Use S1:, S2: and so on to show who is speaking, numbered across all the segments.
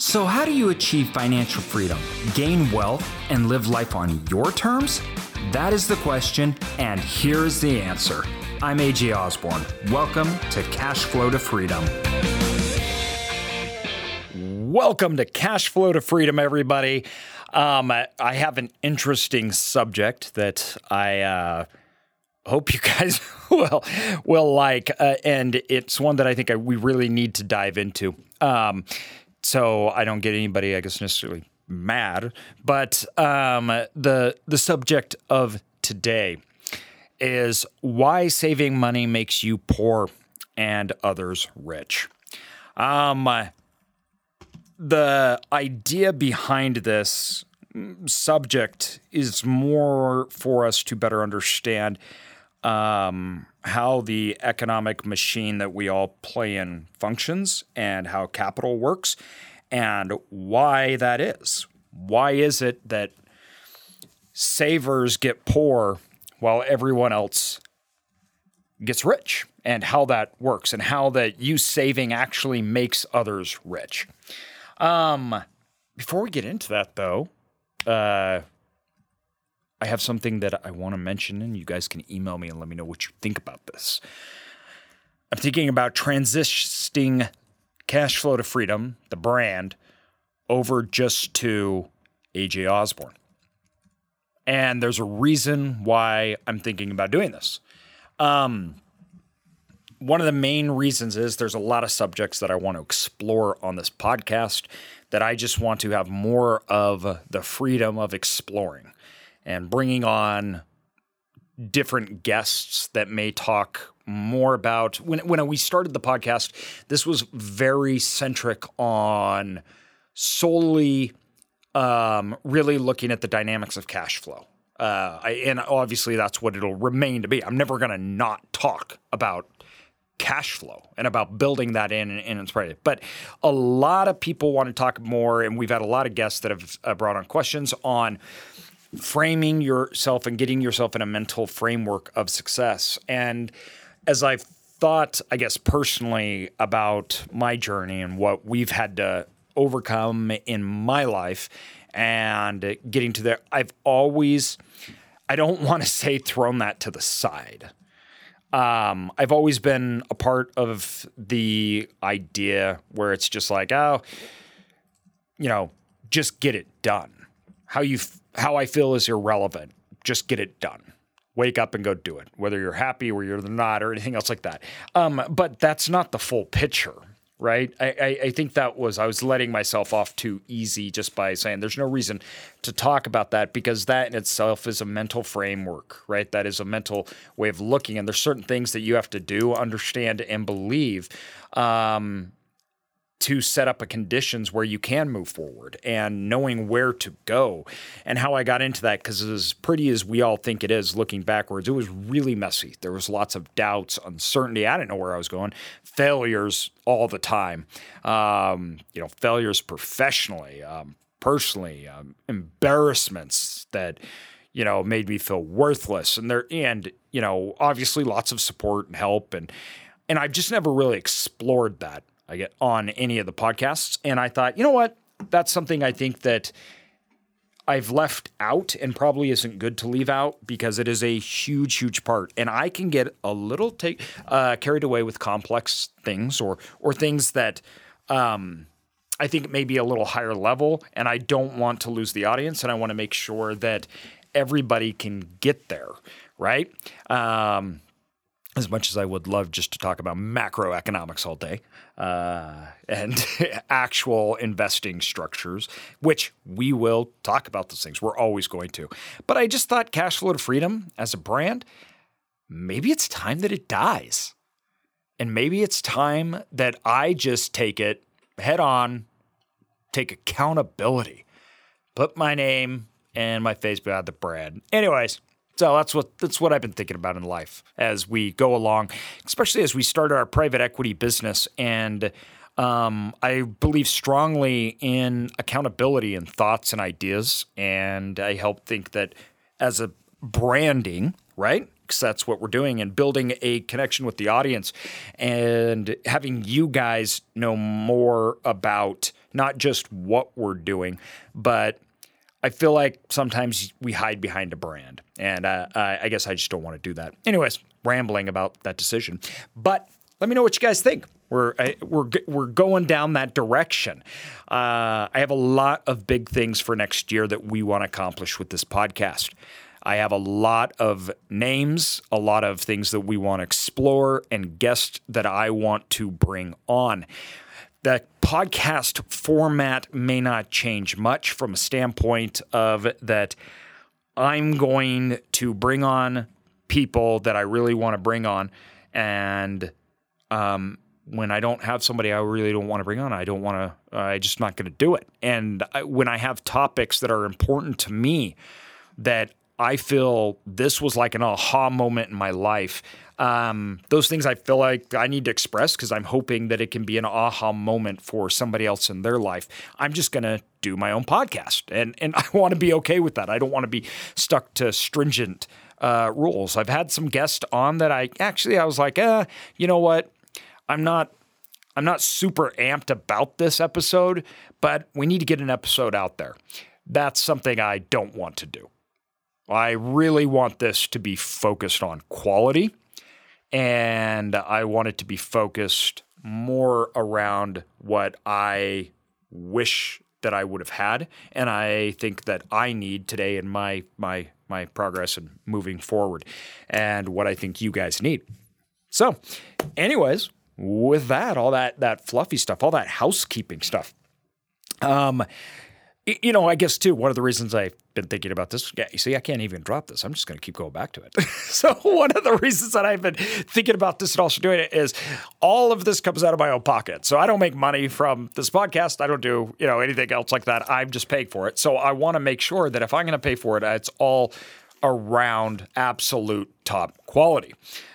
S1: So, how do you achieve financial freedom, gain wealth, and live life on your terms? That is the question, and here's the answer. I'm AJ Osborne. Welcome to Cash Flow to Freedom. Welcome to Cash Flow to Freedom, everybody. Um, I have an interesting subject that I uh, hope you guys will will like, uh, and it's one that I think I, we really need to dive into. Um, so I don't get anybody, I guess, necessarily mad. But um, the the subject of today is why saving money makes you poor and others rich. Um, the idea behind this subject is more for us to better understand um, how the economic machine that we all play in functions and how capital works and why that is. Why is it that savers get poor while everyone else gets rich and how that works and how that you saving actually makes others rich. Um, before we get into that, though, uh, I have something that I want to mention, and you guys can email me and let me know what you think about this. I'm thinking about transitioning cash flow to freedom, the brand, over just to AJ Osborne. And there's a reason why I'm thinking about doing this. Um, one of the main reasons is there's a lot of subjects that I want to explore on this podcast that I just want to have more of the freedom of exploring and bringing on different guests that may talk more about when when we started the podcast this was very centric on solely um, really looking at the dynamics of cash flow uh, I, and obviously that's what it'll remain to be i'm never going to not talk about cash flow and about building that in and, inspiring it. But a lot of people want to talk more, and we've had a lot of guests that have uh, brought on questions on framing yourself and getting yourself in a mental framework of success. And as I've thought, I guess personally, about my journey and what we've had to overcome in my life and getting to there, I've always, I don't want to say thrown that to the side um, I've always been a part of the idea where it's just like, oh, you know, just get it done. How you how I feel is irrelevant. Just get it done. Wake up and go do it, whether you're happy or you're not, or anything else like that. Um, but that's not the full picture right? I, I, I, think that was I was letting myself off too easy just by saying there's no reason to talk about that because that in itself is a mental framework, right? That is a mental way of looking, and there's certain things that you have to do, understand, and believe. Um, to set up a conditions where you can move forward and knowing where to go and how I got into that because as pretty as we all think it is looking backwards it was really messy. There was lots of doubts uncertainty. I didn't know where I was going. Failures all the time. Um, you know failures professionally um, personally um, embarrassments that you know made me feel worthless. And there and you know obviously lots of support and help and and I've just never really explored that I get on any of the podcasts. And I thought, you know what? That's something I think that I've left out and probably isn't good to leave out because it is a huge, huge part. And I can get a little take uh, carried away with complex things or or things that um, I think may be a little higher level. And I don't want to lose the audience, and I want to make sure that everybody can get there, right? Um, as much as I would love just to talk about macroeconomics all day uh, and actual investing structures, which we will talk about those things. We're always going to. But I just thought Cash Flow to Freedom as a brand, maybe it's time that it dies. And maybe it's time that I just take it head on, take accountability, put my name and my face behind the brand. Anyways, so that's what that's what I've been thinking about in life as we go along, especially as we start our private equity business. And um, I believe strongly in accountability and thoughts and ideas, and I help think that as a branding, right? Because that's what we're doing, and building a connection with the audience, and having you guys know more about not just what we're doing, but I feel like sometimes we hide behind a brand, and uh, I guess I just don't want to do that. Anyways, rambling about that decision, but let me know what you guys think. We're we're we're going down that direction. Uh, I have a lot of big things for next year that we want to accomplish with this podcast. I have a lot of names, a lot of things that we want to explore, and guests that I want to bring on. The podcast format may not change much from a standpoint of that I'm going to bring on people that I really want to bring on. And um, when I don't have somebody I really don't want to bring on, I don't want to, uh, I'm just not going to do it. And I, when I have topics that are important to me that I feel this was like an aha moment in my life. Um, those things I feel like I need to express because I'm hoping that it can be an aha moment for somebody else in their life. I'm just going to do my own podcast, and and I want to be okay with that. I don't want to be stuck to stringent uh, rules. I've had some guests on that I actually I was like, eh, you know what? I'm not I'm not super amped about this episode, but we need to get an episode out there. That's something I don't want to do. I really want this to be focused on quality and I want it to be focused more around what I wish that I would have had and I think that I need today in my my my progress and moving forward and what I think you guys need. So, anyways, with that, all that that fluffy stuff, all that housekeeping stuff. Um, you know, I guess too, one of the reasons I've been thinking about this, yeah, you see, I can't even drop this. I'm just going to keep going back to it. so, one of the reasons that I've been thinking about this and also doing it is all of this comes out of my own pocket. So, I don't make money from this podcast. I don't do, you know, anything else like that. I'm just paying for it. So, I want to make sure that if I'm going to pay for it, it's all around absolute top quality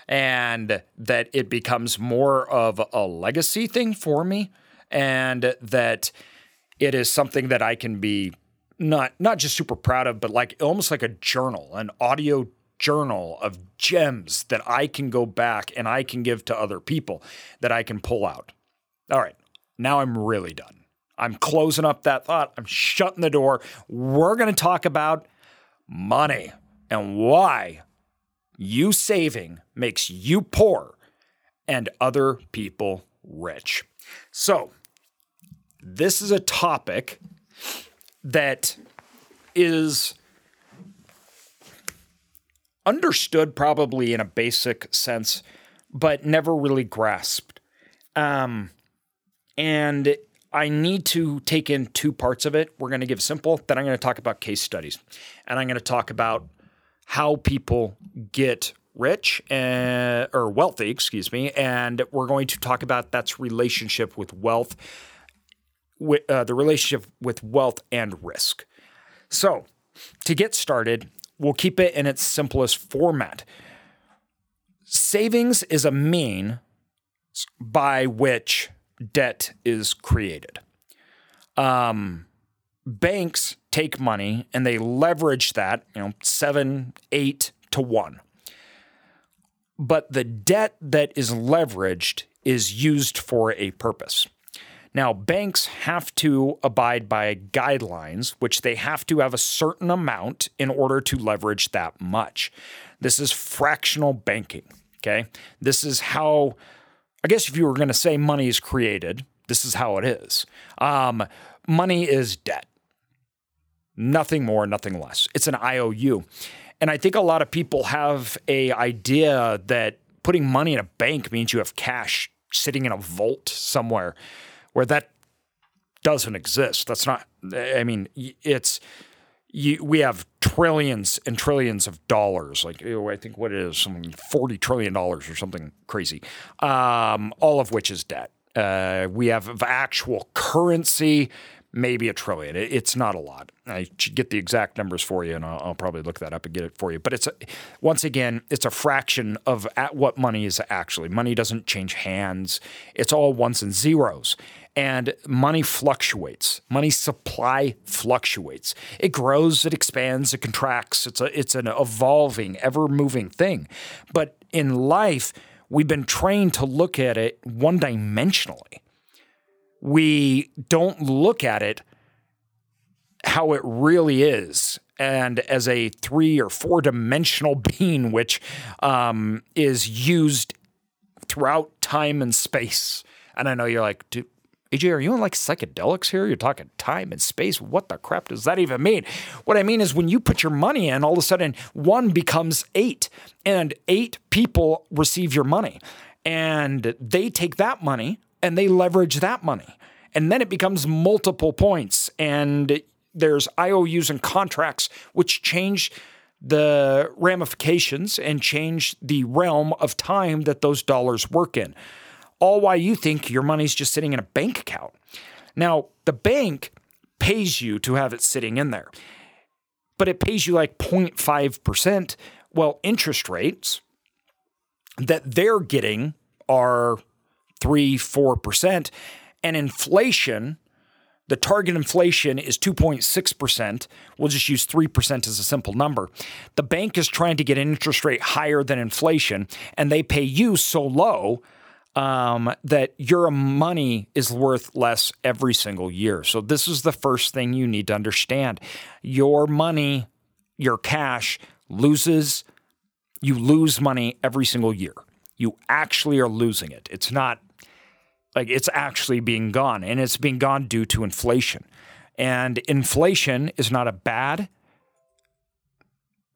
S1: and that it becomes more of a legacy thing for me and that it is something that I can be not not just super proud of, but like almost like a journal, an audio journal of gems that I can go back and I can give to other people that I can pull out. All right, now I'm really done. I'm closing up that thought. I'm shutting the door. We're going to talk about money and why you saving makes you poor and other people rich. So, this is a topic that is understood probably in a basic sense, but never really grasped. Um, and I need to take in two parts of it. We're going to give simple, then I'm going to talk about case studies, and I'm going to talk about how people get rich uh, or wealthy, excuse me, and we're going to talk about that's relationship with wealth uh, the relationship with wealth and risk. So, to get started, we'll keep it in its simplest format. Savings is a mean by which debt is created. Um, banks take money and they leverage that, you know, seven, eight to one. But the debt that is leveraged is used for a purpose. Now, banks have to abide by guidelines, which they have to have a certain amount in order to leverage that much. This is fractional banking. Okay. This is how, I guess, if you were going to say money is created, this is how it is. Um, money is debt. Nothing more, nothing less. It's an IOU. And I think a lot of people have a idea that putting money in a bank means you have cash sitting in a vault somewhere where that doesn't exist. That's not, I mean, it's, you, we have trillions and trillions of dollars. Like I think what it is, something forty trillion dollars or something crazy. Um, all of which is debt. Uh, we have actual currency, maybe a trillion. It's not a lot. I should get the exact numbers for you, and I'll, I'll, probably look that up and get it for you. But it's a, once again, it's a fraction of what money is actually. Money doesn't change hands. It's all ones and zeros and money fluctuates. Money supply fluctuates. It grows, it expands, it contracts. It's a it's an evolving, ever-moving thing. But in life, we've been trained to look at it one-dimensionally. We don't look at it how it really is and as a three or four dimensional being, which um, is used throughout time and space. And I know you're like, AJ, are you on like psychedelics here? You're talking time and space. What the crap does that even mean? What I mean is when you put your money in, all of a sudden one becomes eight, and eight people receive your money. And they take that money and they leverage that money. And then it becomes multiple points. And there's IOUs and contracts which change the ramifications and change the realm of time that those dollars work in. All while you think your money's just sitting in a bank account. Now, the bank pays you to have it sitting in there, but it pays you like 0.5%. Well, interest rates that they're getting are 3 4%. And inflation the target inflation is 2.6%. We'll just use 3% as a simple number. The bank is trying to get an interest rate higher than inflation, and they pay you so low um, that your money is worth less every single year. So, this is the first thing you need to understand. Your money, your cash loses, you lose money every single year. You actually are losing it. It's not like it's actually being gone, and it's being gone due to inflation. And inflation is not a bad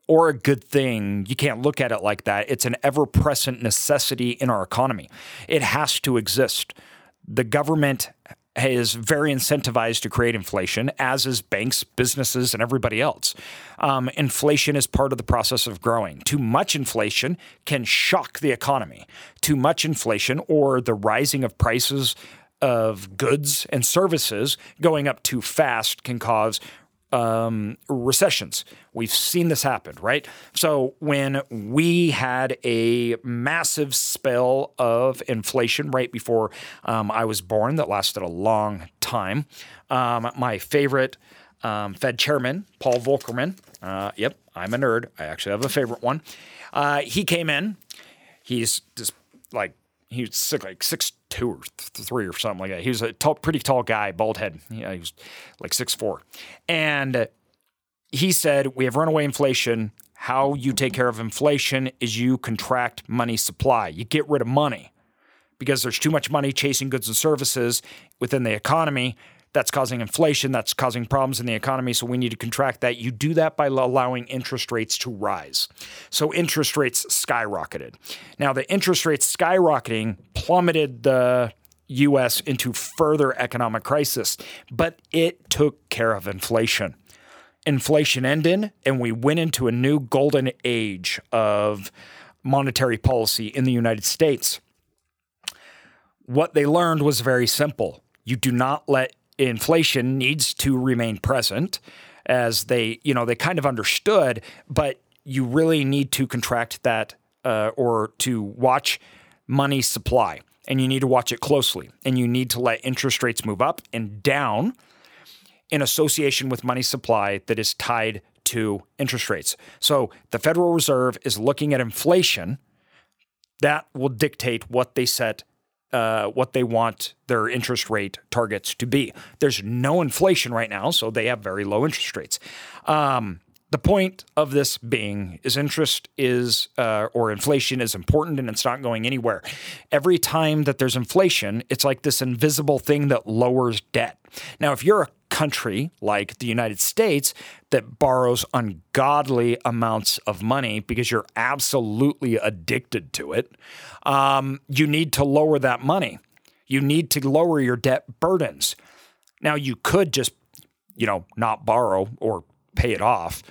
S1: or a good thing. You can't look at it like that. It's an ever present necessity in our economy. It has to exist. The government is very incentivized to create inflation, as is banks, businesses, and everybody else. Um, inflation is part of the process of growing. Too much inflation can shock the economy. Too much inflation or the rising of prices of goods and services going up too fast can cause um, recessions. We've seen this happen, right? So when we had a massive spell of inflation right before um, I was born, that lasted a long time. Um, my favorite um, Fed chairman, Paul Volckerman. Uh, yep, I'm a nerd. I actually have a favorite one. Uh, he came in. He's just like he was like six two or three or something like that. He was a tall, pretty tall guy, bald head. Yeah, he was like six four, and he said, "We have runaway inflation. How you take care of inflation is you contract money supply. You get rid of money." Because there's too much money chasing goods and services within the economy, that's causing inflation, that's causing problems in the economy. So we need to contract that. You do that by allowing interest rates to rise. So interest rates skyrocketed. Now, the interest rates skyrocketing plummeted the US into further economic crisis, but it took care of inflation. Inflation ended, and we went into a new golden age of monetary policy in the United States. What they learned was very simple. You do not let inflation needs to remain present as they, you know, they kind of understood, but you really need to contract that uh, or to watch money supply and you need to watch it closely and you need to let interest rates move up and down in association with money supply that is tied to interest rates. So the Federal Reserve is looking at inflation that will dictate what they set uh, what they want their interest rate targets to be. There's no inflation right now, so they have very low interest rates. Um, the point of this being is interest is uh, or inflation is important and it's not going anywhere. Every time that there's inflation, it's like this invisible thing that lowers debt. Now, if you're a country like the United States that borrows ungodly amounts of money because you're absolutely addicted to it, um, you need to lower that money. You need to lower your debt burdens. Now, you could just, you know, not borrow or pay it off.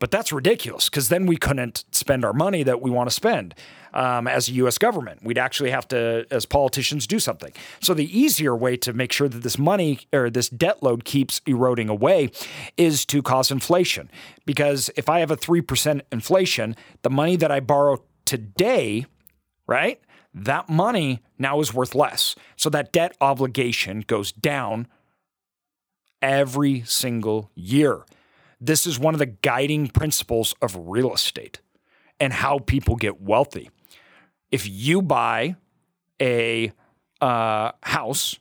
S1: But that's ridiculous because then we couldn't spend our money that we want to spend um, as a US government. We'd actually have to, as politicians, do something. So the easier way to make sure that this money or this debt load keeps eroding away is to cause inflation. Because if I have a 3% inflation, the money that I borrow today, right? That money now is worth less. So that debt obligation goes down every single year. This is one of the guiding principles of real estate and how people get wealthy. If you buy a uh, house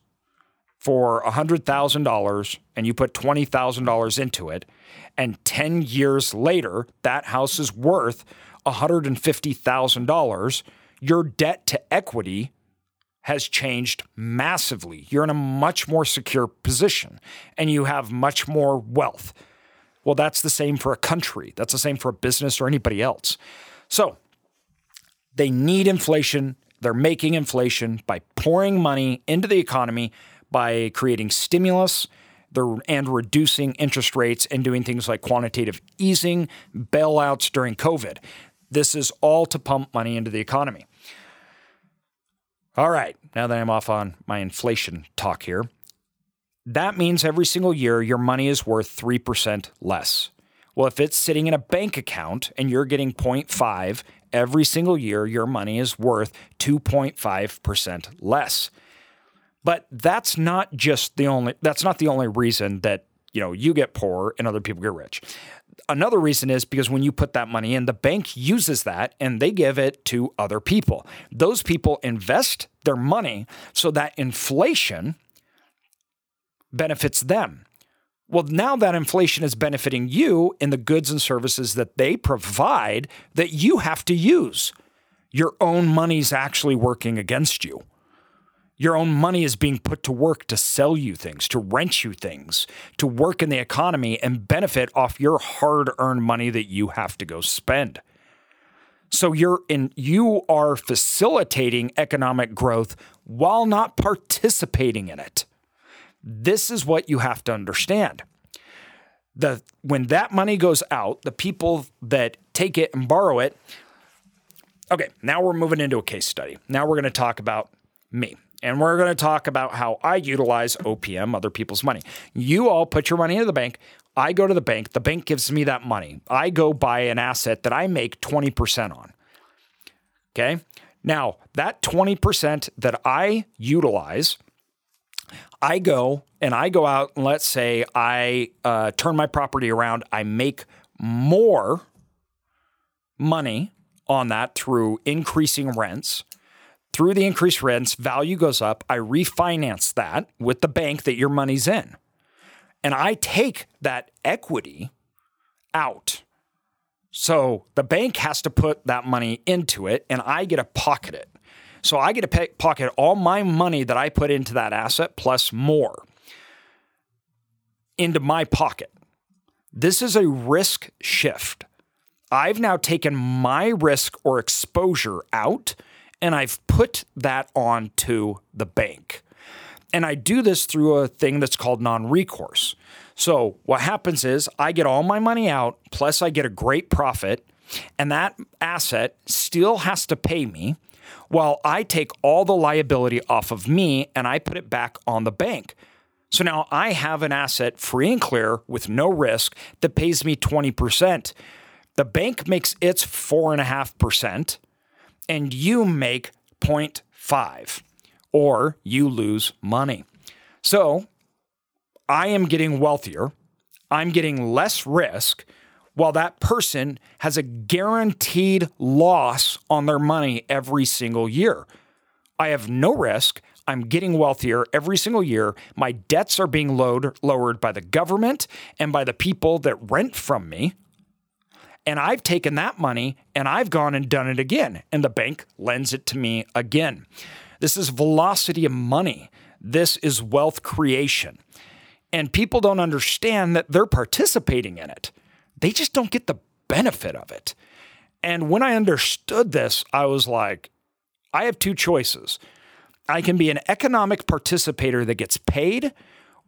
S1: for $100,000 and you put $20,000 into it, and 10 years later, that house is worth $150,000, your debt to equity has changed massively. You're in a much more secure position and you have much more wealth. Well, that's the same for a country, that's the same for a business or anybody else. So they need inflation. They're making inflation by pouring money into the economy, by creating stimulus and reducing interest rates and doing things like quantitative easing, bailouts during COVID. This is all to pump money into the economy. All right, now that I'm off on my inflation talk here, that means every single year your money is worth 3% less. Well, if it's sitting in a bank account and you're getting 0.5 every single year, your money is worth 2.5% less. But that's not just the only that's not the only reason that, you know, you get poor and other people get rich. Another reason is because when you put that money in, the bank uses that and they give it to other people. Those people invest their money so that inflation benefits them. Well, now that inflation is benefiting you in the goods and services that they provide that you have to use. Your own money's actually working against you. Your own money is being put to work to sell you things, to rent you things, to work in the economy and benefit off your hard earned money that you have to go spend. So you're in you are facilitating economic growth while not participating in it. This is what you have to understand. The when that money goes out, the people that take it and borrow it. Okay, now we're moving into a case study. Now we're going to talk about me. And we're going to talk about how I utilize OPM, other people's money. You all put your money into the bank. I go to the bank. The bank gives me that money. I go buy an asset that I make 20% on. Okay. Now, that 20% that I utilize, I go and I go out and let's say I uh, turn my property around, I make more money on that through increasing rents. Through the increased rents, value goes up. I refinance that with the bank that your money's in. And I take that equity out. So the bank has to put that money into it and I get to pocket it. So I get to pay, pocket all my money that I put into that asset plus more into my pocket. This is a risk shift. I've now taken my risk or exposure out and I've put that onto the bank. And I do this through a thing that's called non recourse. So what happens is I get all my money out, plus I get a great profit, and that asset still has to pay me while I take all the liability off of me and I put it back on the bank. So now I have an asset free and clear with no risk that pays me 20%. The bank makes its 4.5%, and you make 0.5, or you lose money. So I am getting wealthier, I'm getting less risk while that person has a guaranteed loss on their money every single year. I have no risk. I'm getting wealthier every single year. My debts are being load, lowered by the government and by the people that rent from me. And I've taken that money and I've gone and done it again. And the bank lends it to me again. This is velocity of money. This is wealth creation. And people don't understand that they're participating in it they just don't get the benefit of it. And when I understood this, I was like, I have two choices. I can be an economic participator that gets paid,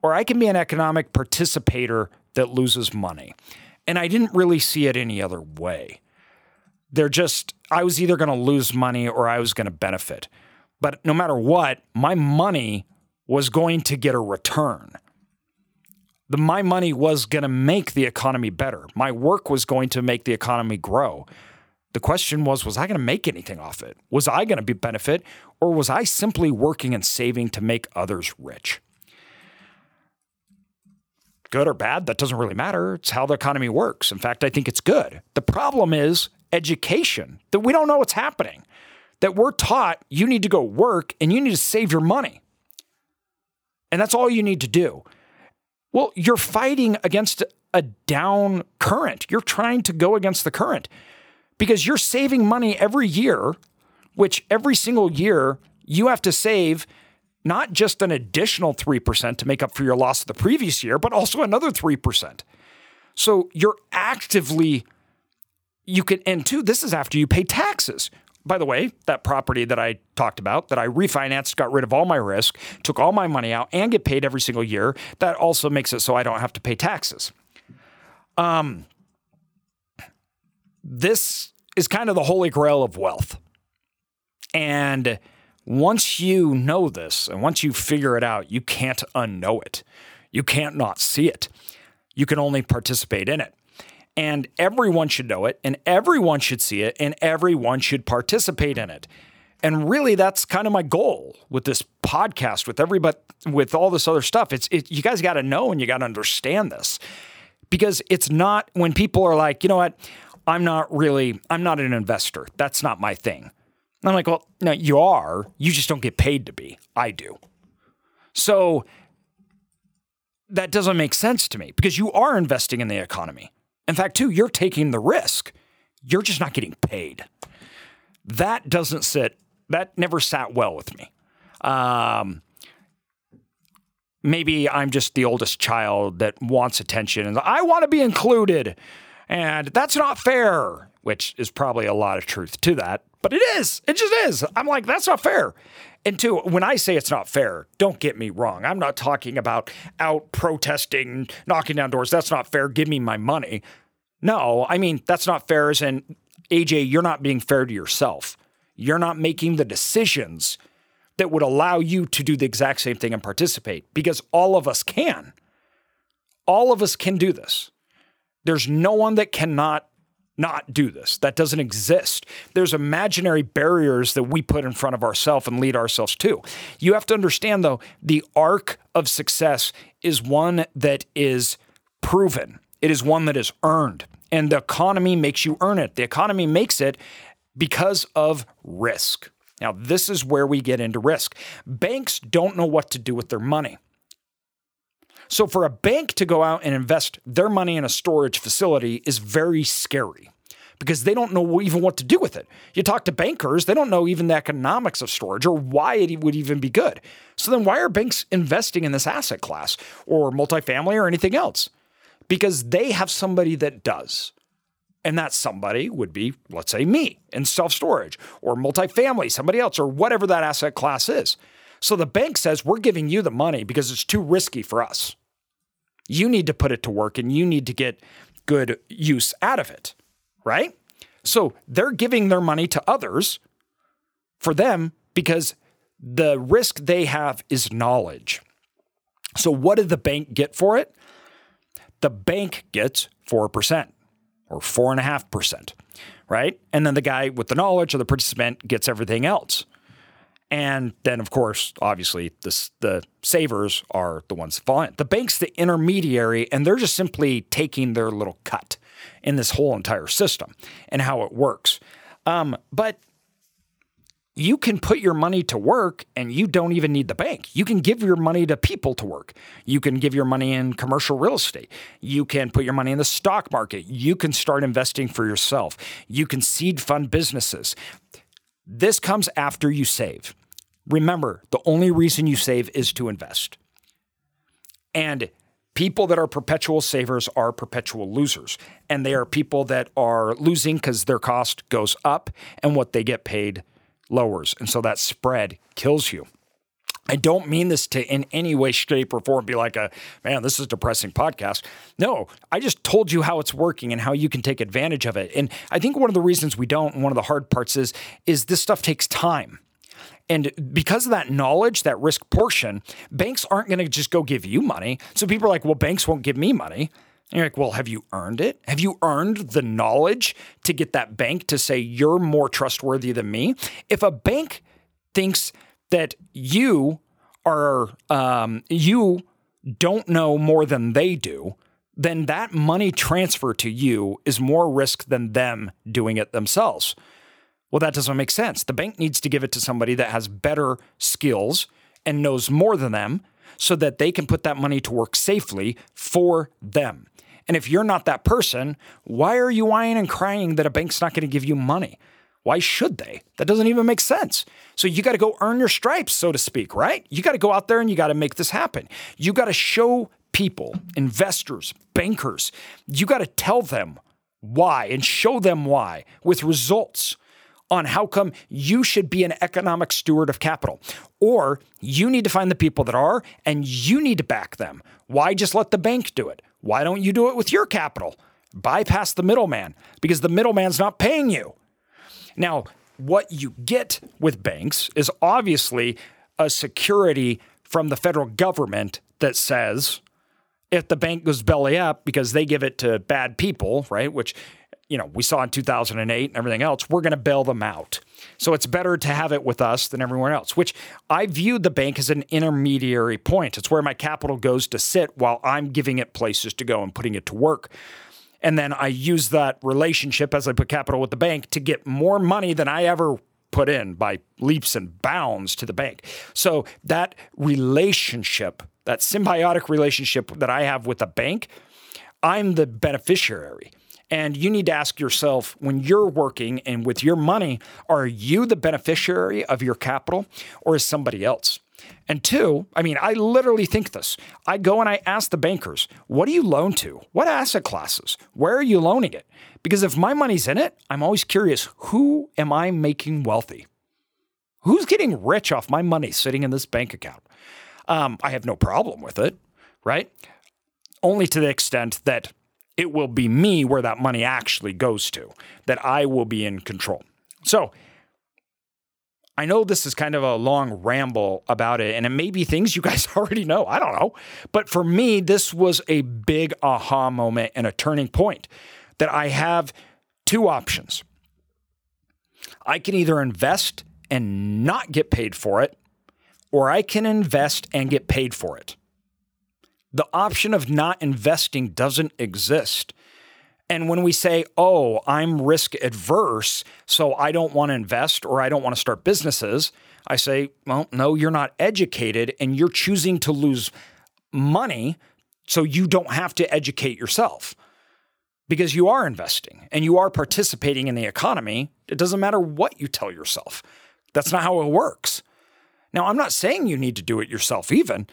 S1: or I can be an economic participator that loses money. And I didn't really see it any other way. They're just, I was either going to lose money or I was going to benefit. But no matter what, my money was going to get a return the, my money was going to make the economy better. My work was going to make the economy grow. The question was, was I going to make anything off it? Was I going to be benefit or was I simply working and saving to make others rich? Good or bad, that doesn't really matter. It's how the economy works. In fact, I think it's good. The problem is education, that we don't know what's happening, that we're taught you need to go work and you need to save your money. And that's all you need to do. Well, you're fighting against a down current. You're trying to go against the current because you're saving money every year, which every single year you have to save not just an additional 3% to make up for your loss of the previous year, but also another 3%. So you're actively, you can, and two, this is after you pay taxes. By the way, that property that I talked about, that I refinanced, got rid of all my risk, took all my money out, and get paid every single year, that also makes it so I don't have to pay taxes. Um, this is kind of the holy grail of wealth. And once you know this and once you figure it out, you can't unknow it. You can't not see it. You can only participate in it. And everyone should know it, and everyone should see it, and everyone should participate in it. And really, that's kind of my goal with this podcast, with everybody, with all this other stuff. It's it, you guys got to know and you got to understand this because it's not when people are like, you know what, I'm not really, I'm not an investor. That's not my thing. And I'm like, well, no, you are. You just don't get paid to be. I do. So that doesn't make sense to me because you are investing in the economy. In fact, too, you're taking the risk. You're just not getting paid. That doesn't sit, that never sat well with me. Um, maybe I'm just the oldest child that wants attention and I want to be included. And that's not fair, which is probably a lot of truth to that. But it is. It just is. I'm like, that's not fair. And two, when I say it's not fair, don't get me wrong. I'm not talking about out protesting, knocking down doors. That's not fair. Give me my money. No, I mean, that's not fair. As in, AJ, you're not being fair to yourself. You're not making the decisions that would allow you to do the exact same thing and participate because all of us can. All of us can do this. There's no one that cannot not do this. That doesn't exist. There's imaginary barriers that we put in front of ourselves and lead ourselves to. You have to understand, though, the arc of success is one that is proven, it is one that is earned. And the economy makes you earn it. The economy makes it because of risk. Now, this is where we get into risk. Banks don't know what to do with their money. So, for a bank to go out and invest their money in a storage facility is very scary because they don't know even what to do with it. You talk to bankers, they don't know even the economics of storage or why it would even be good. So, then why are banks investing in this asset class or multifamily or anything else? Because they have somebody that does. And that somebody would be, let's say, me in self storage or multifamily, somebody else, or whatever that asset class is. So the bank says, we're giving you the money because it's too risky for us. You need to put it to work and you need to get good use out of it, right? So they're giving their money to others for them because the risk they have is knowledge. So, what did the bank get for it? The bank gets 4% or 4.5%, right? And then the guy with the knowledge or the participant gets everything else. And then, of course, obviously, the, the savers are the ones falling. The bank's the intermediary, and they're just simply taking their little cut in this whole entire system and how it works. Um, but you can put your money to work and you don't even need the bank. You can give your money to people to work. You can give your money in commercial real estate. You can put your money in the stock market. You can start investing for yourself. You can seed fund businesses. This comes after you save. Remember, the only reason you save is to invest. And people that are perpetual savers are perpetual losers. And they are people that are losing because their cost goes up and what they get paid lowers. And so that spread kills you. I don't mean this to in any way, shape, or form be like a man, this is a depressing podcast. No, I just told you how it's working and how you can take advantage of it. And I think one of the reasons we don't, and one of the hard parts is, is this stuff takes time. And because of that knowledge, that risk portion, banks aren't going to just go give you money. So people are like, well, banks won't give me money. You're like, well, have you earned it? Have you earned the knowledge to get that bank to say you're more trustworthy than me? If a bank thinks that you are, um, you don't know more than they do, then that money transfer to you is more risk than them doing it themselves. Well, that doesn't make sense. The bank needs to give it to somebody that has better skills and knows more than them so that they can put that money to work safely for them. And if you're not that person, why are you whining and crying that a bank's not going to give you money? Why should they? That doesn't even make sense. So you got to go earn your stripes, so to speak, right? You got to go out there and you got to make this happen. You got to show people, investors, bankers, you got to tell them why and show them why with results on how come you should be an economic steward of capital. Or you need to find the people that are and you need to back them. Why just let the bank do it? Why don't you do it with your capital? Bypass the middleman because the middleman's not paying you. Now, what you get with banks is obviously a security from the federal government that says if the bank goes belly up because they give it to bad people, right? Which, you know, we saw in 2008 and everything else, we're going to bail them out. So it's better to have it with us than everyone else, which I viewed the bank as an intermediary point. It's where my capital goes to sit while I'm giving it places to go and putting it to work. And then I use that relationship as I put capital with the bank to get more money than I ever put in by leaps and bounds to the bank. So that relationship, that symbiotic relationship that I have with the bank, I'm the beneficiary. And you need to ask yourself when you're working and with your money, are you the beneficiary of your capital or is somebody else? And two, I mean, I literally think this. I go and I ask the bankers, what do you loan to? What asset classes? Where are you loaning it? Because if my money's in it, I'm always curious who am I making wealthy? Who's getting rich off my money sitting in this bank account? Um, I have no problem with it, right? Only to the extent that it will be me where that money actually goes to, that I will be in control. So, I know this is kind of a long ramble about it, and it may be things you guys already know. I don't know. But for me, this was a big aha moment and a turning point that I have two options. I can either invest and not get paid for it, or I can invest and get paid for it. The option of not investing doesn't exist. And when we say, oh, I'm risk adverse, so I don't want to invest or I don't want to start businesses, I say, well, no, you're not educated and you're choosing to lose money so you don't have to educate yourself because you are investing and you are participating in the economy. It doesn't matter what you tell yourself. That's not how it works. Now, I'm not saying you need to do it yourself, even,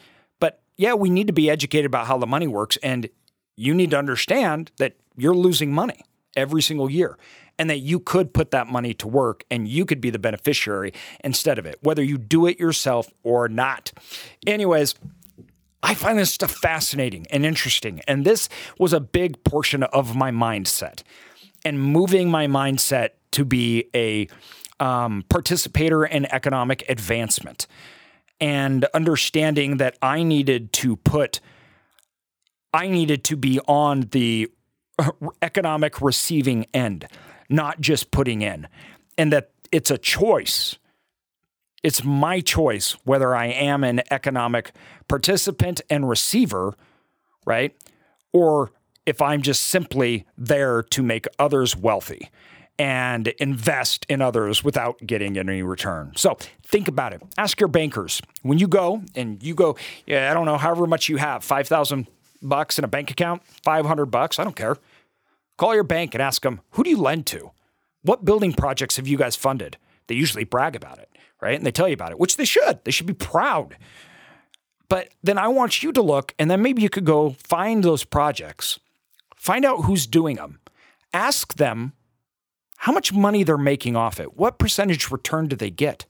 S1: yeah, we need to be educated about how the money works. And you need to understand that you're losing money every single year and that you could put that money to work and you could be the beneficiary instead of it, whether you do it yourself or not. Anyways, I find this stuff fascinating and interesting. And this was a big portion of my mindset and moving my mindset to be a um, participator in economic advancement and understanding that I needed to put I needed to be on the economic receiving end, not just putting in. And that it's a choice. It's my choice whether I am an economic participant and receiver, right? Or if I'm just simply there to make others wealthy and invest in others without getting any return. So think about it. Ask your bankers when you go and you go, yeah, I don't know, however much you have, 5,000 bucks in a bank account, 500 bucks, I don't care. Call your bank and ask them, who do you lend to? What building projects have you guys funded? They usually brag about it, right? And they tell you about it, which they should. They should be proud. But then I want you to look, and then maybe you could go find those projects, find out who's doing them, ask them how much money they're making off it. What percentage return do they get?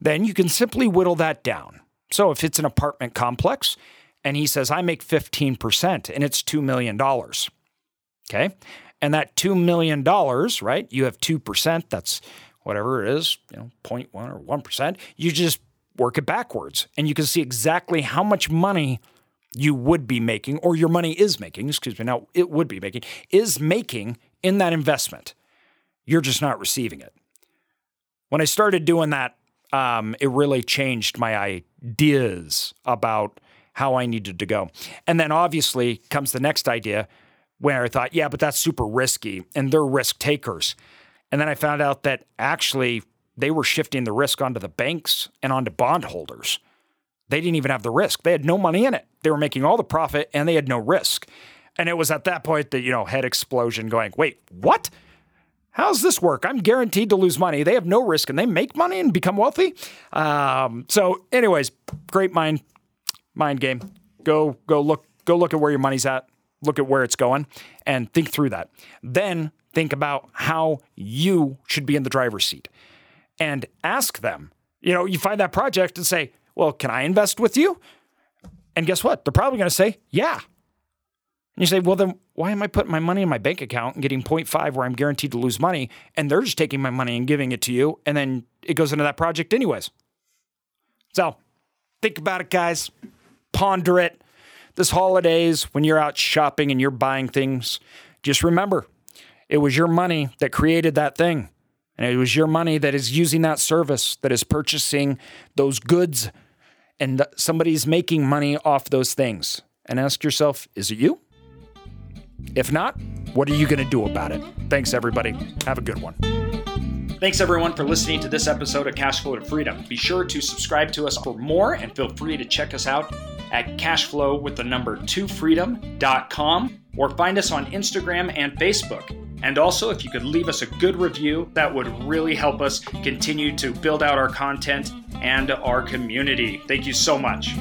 S1: Then you can simply whittle that down. So if it's an apartment complex, and he says, I make 15% and it's $2 million. Okay. And that $2 million, right? You have 2%, that's whatever it is, you know, 0.1 or 1%. You just work it backwards and you can see exactly how much money you would be making, or your money is making, excuse me, now it would be making, is making in that investment. You're just not receiving it. When I started doing that, um, it really changed my ideas about how I needed to go. And then obviously comes the next idea where I thought, yeah, but that's super risky and they're risk takers. And then I found out that actually they were shifting the risk onto the banks and onto bondholders. they didn't even have the risk. They had no money in it. They were making all the profit and they had no risk. And it was at that point that, you know, head explosion going, wait, what? How's this work? I'm guaranteed to lose money. They have no risk and they make money and become wealthy. Um, so, anyways, great mind mind game. Go go look go look at where your money's at. Look at where it's going and think through that. Then think about how you should be in the driver's seat and ask them. You know, you find that project and say, "Well, can I invest with you?" And guess what? They're probably going to say, "Yeah." And you say, well, then why am I putting my money in my bank account and getting 0.5 where I'm guaranteed to lose money? And they're just taking my money and giving it to you. And then it goes into that project anyways. So think about it, guys. Ponder it. This holidays, when you're out shopping and you're buying things, just remember it was your money that created that thing. And it was your money that is using that service, that is purchasing those goods, and somebody's making money off those things. And ask yourself, is it you? If not, what are you going to do about it? Thanks, everybody. Have a good one. Thanks, everyone, for listening to this episode of Cashflow to Freedom. Be sure to subscribe to us for more and feel free to check us out at cashflow with the number 2freedom.com or find us on Instagram and Facebook. And also, if you could leave us a good review, that would really help us continue to build out our content and our community. Thank you so much.